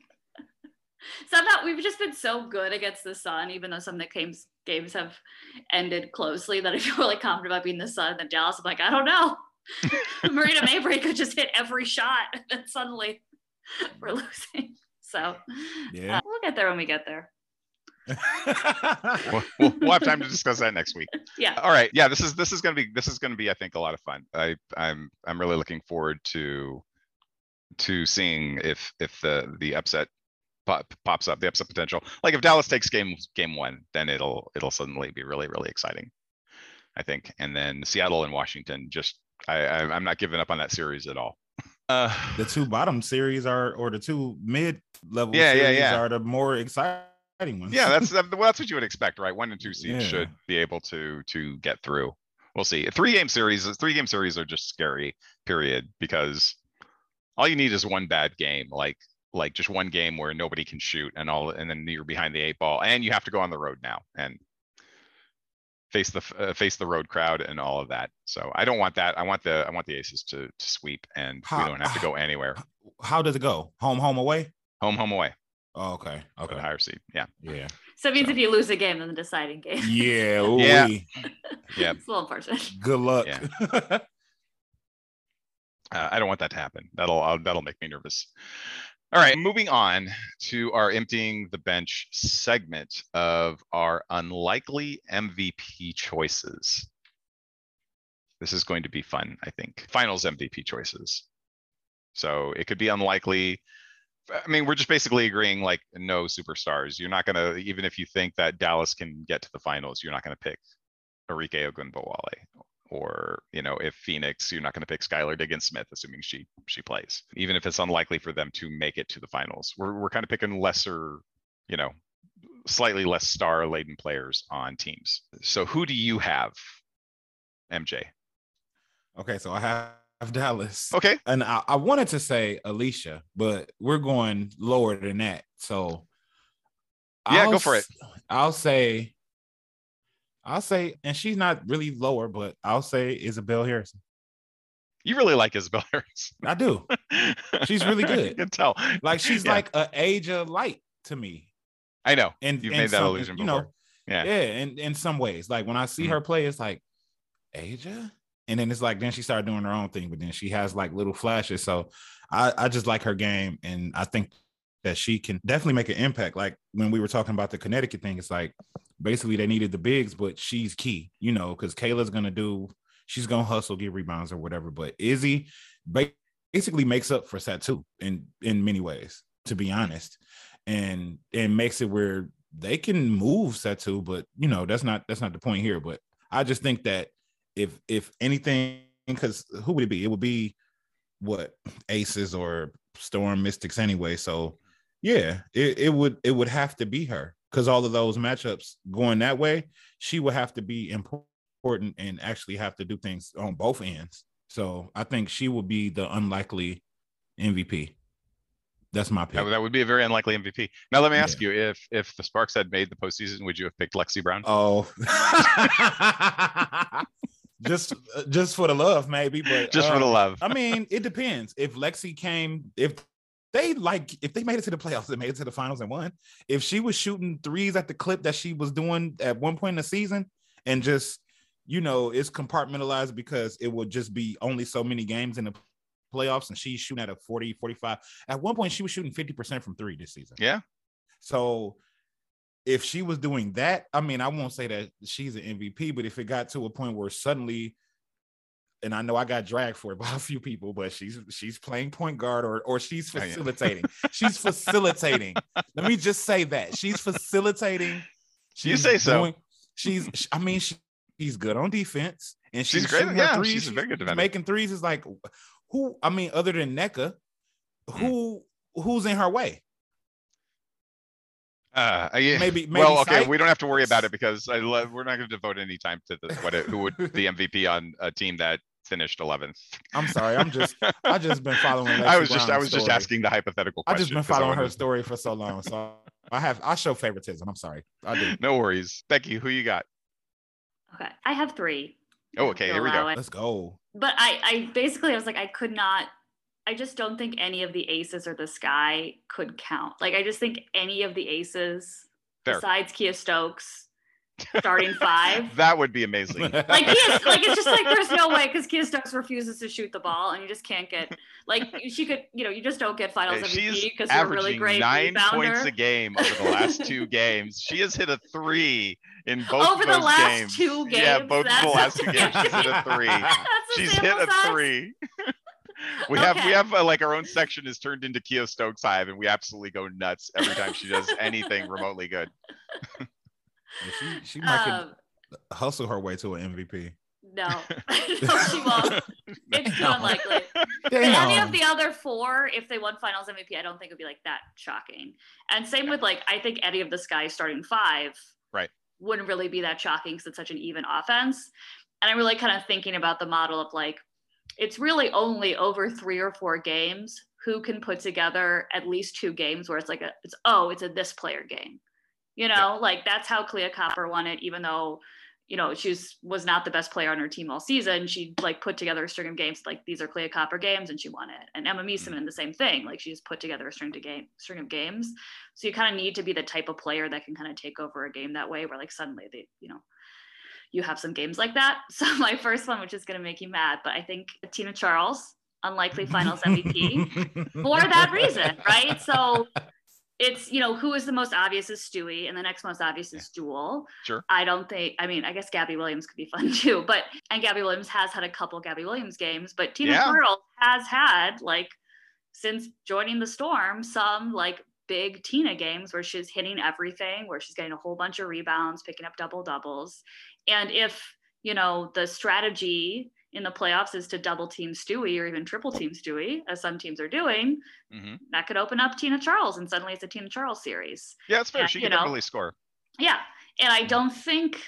Somehow we've just been so good against the Sun, even though some of the games games have ended closely. That I feel really confident about being the Sun. And then Dallas, I'm like, I don't know. *laughs* Marina Mabrey could just hit every shot, and then suddenly *laughs* we're losing. So Yeah. uh, we'll get there when we get there. we'll, *laughs* we'll, we'll have time to discuss that next week. Yeah. All right. Yeah, this is this is gonna be this is gonna be I think a lot of fun. I I'm I'm really looking forward to to seeing if if the the upset pop, pops up, the upset potential. Like if Dallas takes game game one, then it'll it'll suddenly be really really exciting. I think, and then Seattle and Washington just I, I I'm not giving up on that series at all. *laughs* Uh, the two bottom series are, or the two mid level Yeah, yeah, series yeah. are the more exciting ones. yeah, *laughs* that's well, that's what you would expect, right? One and two seeds Yeah. should be able to to get through. We'll see. Three game series, three game series are just scary. Period, because all you need is one bad game, like like just one game where nobody can shoot, and all, and then you're behind the eight ball, and you have to go on the road now and face the uh, face the road crowd and all of that. So I don't want that. I want the I want the Aces to to sweep, and we don't have to go *sighs* anywhere. How does it go? Home, home, away. Home, home, away. Oh, okay. for the Okay. higher seed. Yeah. Yeah. So it means So- if you lose a game, then the deciding game. *laughs* Yeah. Yeah. ooh-wee. *laughs* Yeah. it's a little unfortunate. Good luck. Yeah. *laughs* Uh, I don't want that to happen. That'll uh, that'll make me nervous. All right, moving on to our emptying the bench segment of our unlikely MVP choices. This is going to be fun, I think. Finals MVP choices. So it could be unlikely. I mean, we're just basically agreeing like no superstars. You're not gonna even if you think that Dallas can get to the finals, you're not gonna pick Arike Ogunbowale or you know if phoenix you're not going to pick skylar diggins smith assuming she she plays even if it's unlikely for them to make it to the finals we're, we're kind of picking lesser you know slightly less star laden players on teams so who do you have mj Okay, so I have Dallas. okay And I, I wanted to say Allisha, but we're going lower than that. So Yeah, I'll go for it. I'll say, I'll say, and she's not really lower, but I'll say Isabelle Harrison. You really like Isabelle *laughs* Harrison. I do. She's really *laughs* good. You can tell. Like she's Yeah. like a age of light to me. I know. And You've and made that some- illusion you know, before. Yeah. yeah, and in some ways, like when I see Mhm. her play, it's like A'ja, and then it's like then she started doing her own thing, but then she has like little flashes. So I I just like her game, and I think that she can definitely make an impact. Like when we were talking about the Connecticut thing, it's like basically they needed the bigs, but she's key, you know, because Kayla's gonna do, she's gonna hustle, get rebounds or whatever. But Izzy basically makes up for Satou in in many ways, to be honest, and and makes it where they can move Satou, but you know that's not that's not the point here. But I just think that if if anything, because who would it be? It would be what Aces or Storm Mystics anyway. So yeah, it, it would it would have to be her because all of those matchups going that way, she would have to be important and actually have to do things on both ends. So I think she will be the unlikely MVP. That's my pick. That, would- be a very unlikely MVP. Now let me ask you: if if the Sparks had made the postseason, would you have picked Lexie Brown? Oh, *laughs* just just for the love, maybe. But Just for the um, love. I mean, it depends. If Lexie came, if they like, if they made it to the playoffs and made it to the finals and won, if she was shooting threes at the clip that she was doing at one point in the season, and just you know, it's compartmentalized because it would just be only so many games in the playoffs, and she's shooting at a 40, 45. At one point, she was shooting 50% from three this season. Yeah. So if she was doing that, I mean, I won't say that she's an MVP, but if it got to a point where suddenly, and I know I got dragged for it *laughs* by a few people, but she's she's playing point guard or or she's facilitating. *laughs* she's facilitating. Let me just say that she's facilitating. You say so. she's. I mean, she, she's good on defense, and she's, She's great, yeah, threes, she's very good defender. Making threes is like, who? I mean, other than Nneka, hmm. who who's in her way? Uh, yeah. Maybe- well, maybe okay, Syke? we don't have to worry about it because I love, we're not going to devote any time to the, what it, who would the *laughs* MVP on a team that finished 11th. I'm sorry. I'm just *laughs* I just been following. I Lexie was just I Brown's was just asking the hypothetical I question. just been following her story for so long, so I have I show favoritism. I'm sorry. I do. No worries, Becky. Who you got? Okay, I have three. Oh, okay, here we go. it. Let's go. But I, I basically I was like I could not. I just don't think any of the aces or the sky could count. Like I just think any of the aces Fair. besides Kia Stokes *laughs* starting five. That would be amazing. *laughs* Like Kia, like it's just like there's no way because Kia Stokes refuses to shoot the ball, and you just can't get like she could, you know, you just don't get finals Hey, MVP She's because you're really averaging great nine points rebounder. a game over the last two *laughs* games. She has hit a three in both Over of the those last games. two games. Yeah, both of the last two games she's hit a three. That's the She's hit sample a size? three. We have we have uh, like our own section is turned into Kia Stokes Hive, and we absolutely go nuts every time she does *laughs* anything remotely good. she she might Um, hustle her way to an MVP. no, *laughs* *laughs* no, she won't. It's too No. unlikely. Damn. Any of the other four, if they won Finals MVP, I don't think it would be like that shocking. And same with like, I think any of the Sky starting five, Right. wouldn't really be that shocking because it's such an even offense. And I'm really kind of thinking about the model of like, it's really only over three or four games who can put together at least two games where it's like a, it's oh, it's a this player game. You know, like that's how Kahleah Copper won it, even though you know, she was, was not the best player on her team all season. She like put together a string of games like these are Kahleah Copper games, and she won it. And Emma Meesseman, mm-hmm. the same thing. Like she just put together a string to game string of games. So you kind of need to be the type of player that can kind of take over a game that way, where like suddenly they, you know, you have some games like that. *laughs* So my first one, which is gonna make you mad, but I think Tina Charles, unlikely *laughs* Finals MVP for that reason, right? So it's you know who is the most obvious is Stewie, and the next most obvious is Jewell. Sure. I don't think. I mean, I guess Gabby Williams could be *laughs* fun too, but and Gabby Williams has had a couple Gabby Williams games, but Tina Yeah. Turtle has had like since joining the Storm some like big Tina games where she's hitting everything, where she's getting a whole bunch of rebounds, picking up double doubles, and if you know the strategy in the playoffs is to double team Stewie or even triple team Stewie, as some teams are doing, Mhm. that could open up Tina Charles, and suddenly it's a Tina Charles series. Yeah, it's fair. Yeah, she can know. definitely score. Yeah, and I don't think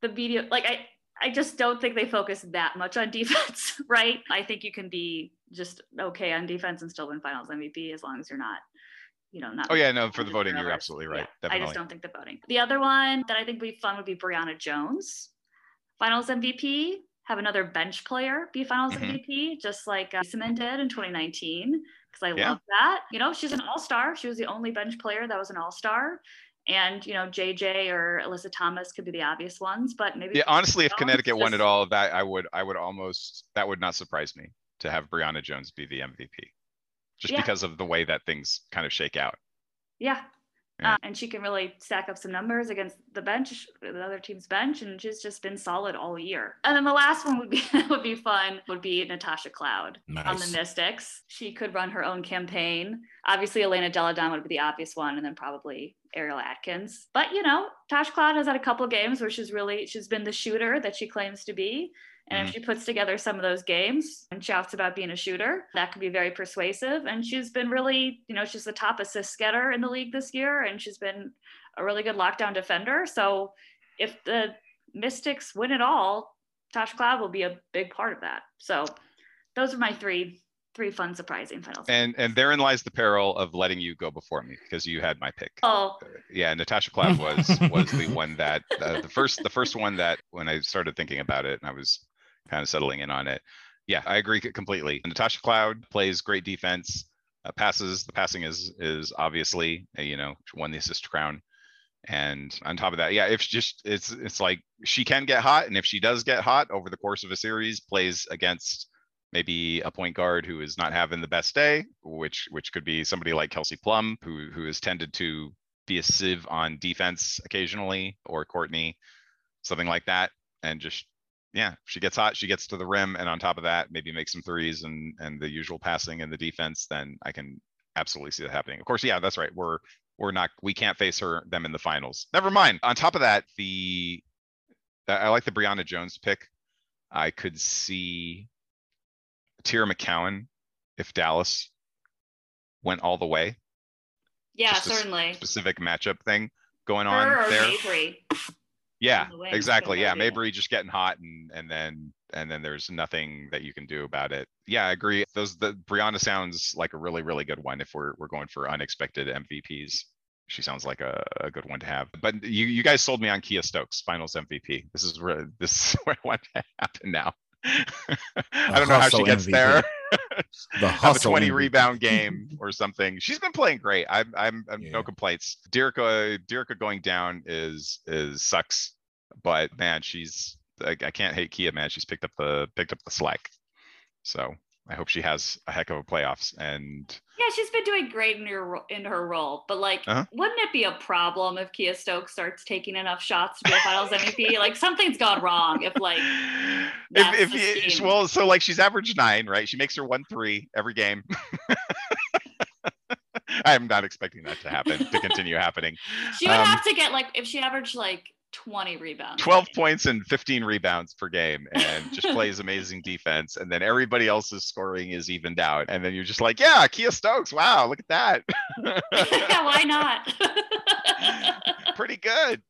the video, like I, I just don't think they focus that much on *laughs* defense, right? I think you can be just okay on defense and still win Finals MVP as long as you're not, you know, not. Oh yeah, no, for the voting, you're absolutely right. Yeah, I just don't think the voting. The other one that I think would be fun would be Brionna Jones, Finals MVP. Have another bench player be Finals Mhm. MVP, just like uh, Simon did in 2019. Because I Yeah. love that. You know, she's an All Star. She was the only bench player that was an All Star. And you know, JJ or Alyssa Thomas could be the obvious ones, but maybe Yeah, honestly, if Jones Connecticut won it all, that I would, I would almost, that would not surprise me to have Brionna Jones be the MVP. Just Yeah. because of the way that things kind of shake out. Yeah. Yeah. Uh, and she can really stack up some numbers against the bench, the other team's bench, and she's just been solid all year. And then the last one would be *laughs* would be fun would be Natasha Cloud on the Mystics. She could run her own campaign. Obviously, Elena Delle Donne would be the obvious one, and then probably Ariel Atkins. But you know, Tosh Cloud has had a couple games where she's really she's been the shooter that she claims to be. And if she puts together some of those games and shouts about being a shooter, that could be very persuasive. And she's been really, you know, she's the top assist getter in the league this year, and she's been a really good lockdown defender. So if the Mystics win it all, Tosh Cloud will be a big part of that. So those are my three three fun surprising finals. And, and therein lies the peril of letting you go before me because you had my pick. oh, Yeah, Natasha Cloud was, was the one that, uh, the first, the first one that when I started thinking about it and I was kind of settling in on it. Yeah, I agree completely. Natasha Cloud plays great defense, uh, passes, the passing is, is obviously, uh, you know, won the assist crown. And on top of that, yeah, she just, it's, it's like she can get hot. And if she does get hot over the course of a series, plays against maybe a point guard who is not having the best day, which, which could be somebody like Kelsey Plum, who, who has tended to be a sieve on defense occasionally, or Courtney, something like that. And just, yeah, she gets hot, she gets to the rim. And on top of that, maybe make some threes and, and the usual passing and the defense, then I can absolutely see that happening. Of course, yeah, that's right. We're, we're not, we can't face her, them in the finals. Never mind. On top of that, the, I like the Brionna Jones pick. I could see Teaira McCowan if Dallas went all the way, yeah, Just certainly. specific matchup thing going Her on or there. Mabrey. Yeah, exactly. Yeah, maybe- Mabrey just getting hot and and then and then there's nothing that you can do about it. Yeah, I agree. Those the Brionna sounds like a really really good one if we're we're going for unexpected MVPs. She sounds like a, a good one to have. But you you guys sold me on Kia Stokes Finals MVP. This is where this is *laughs* where I want to happen now. *laughs* I don't know how she gets MVP. there. *laughs* The have a hustle 20 rebound *laughs* game or something. She's been playing great. I'm I'm, I'm no complaints. Dearica Dearica going down is is sucks, but man, she's I, I can't hate Kia, man. She's picked up the picked up the slack. So I hope she has a heck of a playoffs and Yeah, she's been doing great in her in her role, but like, Uh-huh. wouldn't it be a problem if Kia Stokes starts taking enough shots to be a Finals MVP? Like something's gone wrong. If like, *laughs* if, if scheme. well, so like she's averaged nine, right? She makes her one three every game. *laughs* I'm not expecting that to happen to continue happening. she would Um, have to get like if she averaged like twenty rebounds. 12 points and 15 rebounds per game and just plays amazing defense and then everybody else's scoring is evened out and then you're just like yeah kia stokes wow look at that yeah, why not? *laughs* pretty good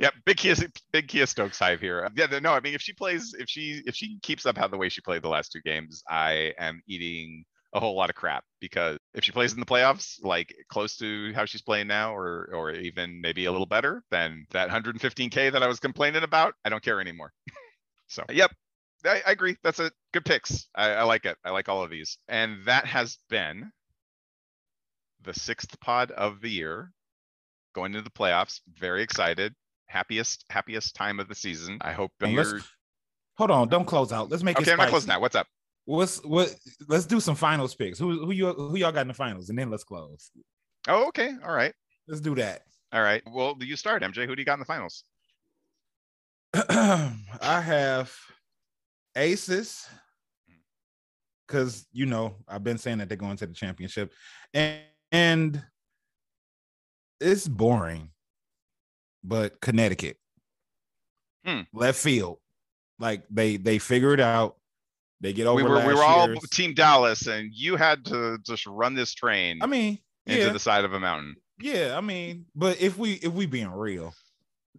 yeah, big kia big kia stokes hive here yeah no i mean if she plays if she if she keeps up how the way she played the last two games i am eating a whole lot of crap because if she plays in the playoffs like close to how she's playing now or or even maybe a little better then that 115k that i was complaining about i don't care anymore. *laughs* So yep I, I agree. That's a good picks. I, I like it. I like all of these. And that has been the sixth pod of the year going into the playoffs. Very excited. Happiest happiest time of the season. I hope Hold on, don't close out. Let's make it. okay it i'm not closing out. What's up What's what? Let's do some finals picks. Who who you who y'all got in the finals, and then let's close. oh okay all right Let's do that. all right well do you start mj who do you got in the finals *clears throat* I have Aces because you know I've been saying that they're going to the championship, and and it's boring, but Connecticut, Hmm. left field, like they they figure it out. They get over. we were we were all year's- team dallas and you had to just run this train I mean, into yeah, the side of a mountain yeah. I mean, but if we if we being real,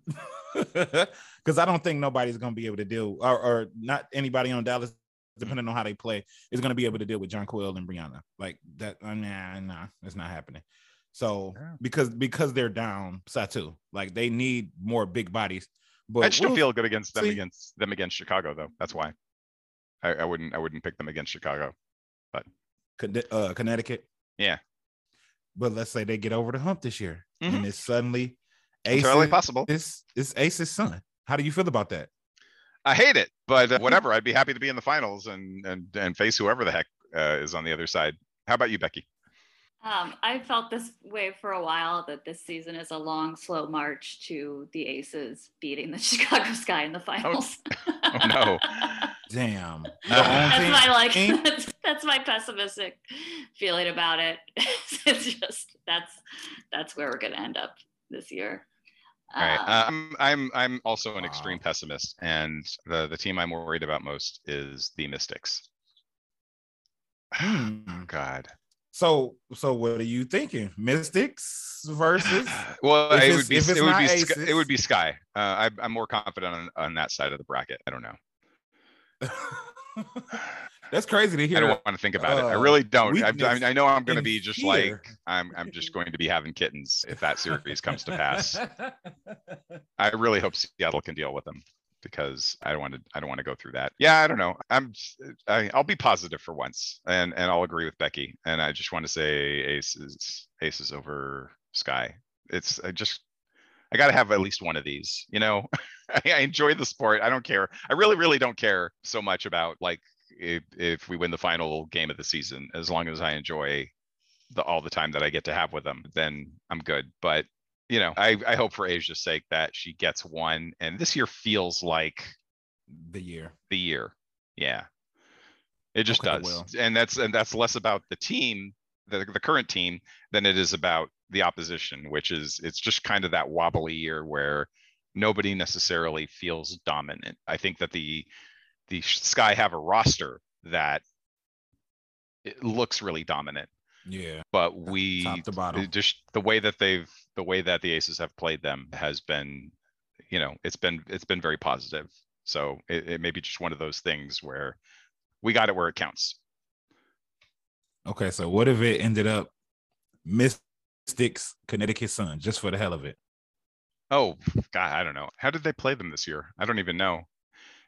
*laughs* because I don't think nobody's gonna be able to deal, or, or not anybody on Dallas depending on how they play, is going to be able to deal with Jonquel and Brionna. Like that, uh, nah, nah, it's not happening. So Yeah. because because they're down, Satou, like they need more big bodies. But I just don't feel good against them see. against them against Chicago though. That's why. I, I wouldn't I wouldn't pick them against Chicago. but uh, Connecticut. Yeah. But let's say they get over the hump this year, Mhm. and it's suddenly Entirely Ace's, possible. It's, it's Ace's son. How do you feel about that? I hate it, but uh, whatever. I'd be happy to be in the finals and and and face whoever the heck uh, is on the other side. How about you, Becky? Um, I felt this way for a while that this season is a long, slow march to the Aces beating the *laughs* Chicago Sky in the finals. *laughs* Oh no. Damn. Your Uh, that's team? my like *laughs* that's, that's my pessimistic feeling about it. it's just that's that's where we're gonna end up this year. All right. Um, Um, I'm I'm also an extreme Wow. pessimist, and the the team I'm worried about most is the Mystics. Hmm. Oh God. So, so what are you thinking? Mystics versus? *sighs* well, it would be it would be Sky, it would be Sky. Uh, I, I'm more confident on, on that side of the bracket. I don't know. *laughs* That's crazy to hear. I don't want to think about it. I uh, really don't. I, I, I know I'm going to be just fear. like I'm. I'm just going to be having kittens if that series comes to pass. *laughs* I really hope Seattle can deal with them because I don't want to. I don't want to go through that. Yeah, I don't know. I'm. I, I'll be positive for once, and and I'll agree with Becky. And I just want to say aces, aces over Sky. It's I just. I got to have at least one of these. You know, *laughs* I, I enjoy the sport. I don't care. I really, really don't care so much about like if if we win the final game of the season, as long as I enjoy the all the time that I get to have with them, then I'm good. But you know, I, I hope for A'ja's sake that she gets one. And this year feels like the year. the year. Yeah. It just Okay, does. And that's and that's less about the team, the, the current team, than it is about the opposition, which is it's just kind of that wobbly year where nobody necessarily feels dominant. I think that the the Sky have a roster that it looks really dominant Yeah. but we top to bottom. just the way that they've the way that the aces have played them has been you know it's been it's been very positive so it, it may be just one of those things where we got it where it counts Okay. So what if it ended up Mystics Connecticut Sun just for the hell of it? oh god i don't know how did they play them this year i don't even know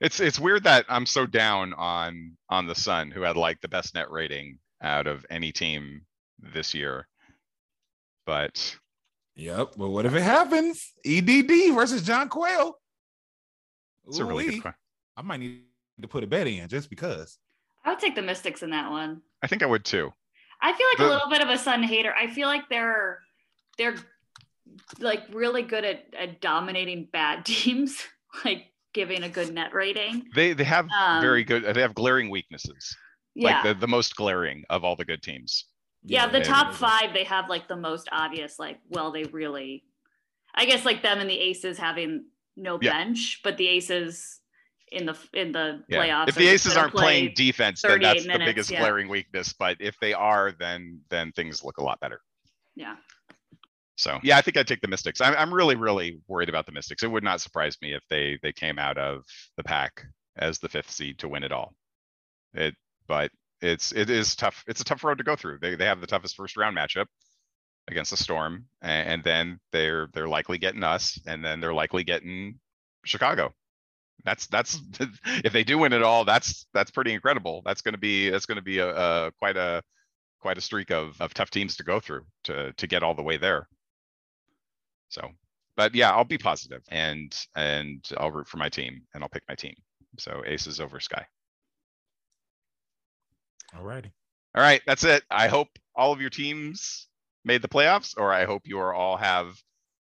it's it's weird that i'm so down on on the sun who had like the best net rating out of any team this year but Yep. But what if it happens? EDD versus Jonquel. it's a really good question I might need to put a bet in just because. I would take the Mystics in that one. i think i would too I feel like The- a little bit of a Sun hater. I feel like they're they're like really good at, at dominating bad *laughs* teams, like giving a good net rating. they they have very Um, good they have glaring weaknesses Yeah. like the, the most glaring of all the good teams. Yeah, the top five, they have like the most obvious, like, well, they really I guess like them and the aces having no bench, but the aces in the in the Yeah. playoffs. If the aces aren't playing defense, then 38 that's the biggest yeah. glaring weakness. But if they are, then then things look a lot better. Yeah. So yeah, I think I'd take the Mystics. I'm I'm really really worried about the Mystics. It would not surprise me if they they came out of the pack as the fifth seed to win it all. It but it's it is tough. It's a tough road to go through. They they have the toughest first round matchup against the Storm, and, then they're they're likely getting us, and then they're likely getting Chicago. That's that's *laughs* if they do win it all, that's that's pretty incredible. That's going to be that's going to be a, a quite a quite a streak of of tough teams to go through to to get all the way there. So, but yeah, I'll be positive and and I'll root for my team and I'll pick my team. So aces over sky. All righty. All right, that's it. I hope all of your teams made the playoffs, or I hope you all have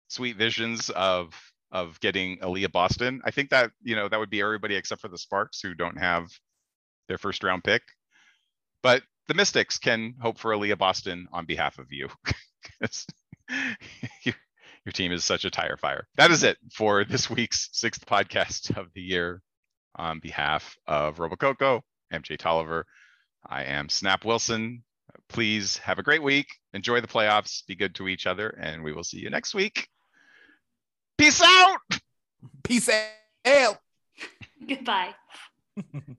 sweet visions of of getting Aliyah Boston. I think that you know that would be everybody except for the Sparks who don't have their first round pick. But the Mystics can hope for Aliyah Boston on behalf of you. *laughs* *laughs* your, team is such a tire fire. That is it for this week's sixth podcast of the year. On behalf of Robococo, MJ Tolliver, I am Snap Wilson. Please have a great week. Enjoy the playoffs. Be good to each other, and we will see you next week. Peace out. Peace out. Goodbye. *laughs*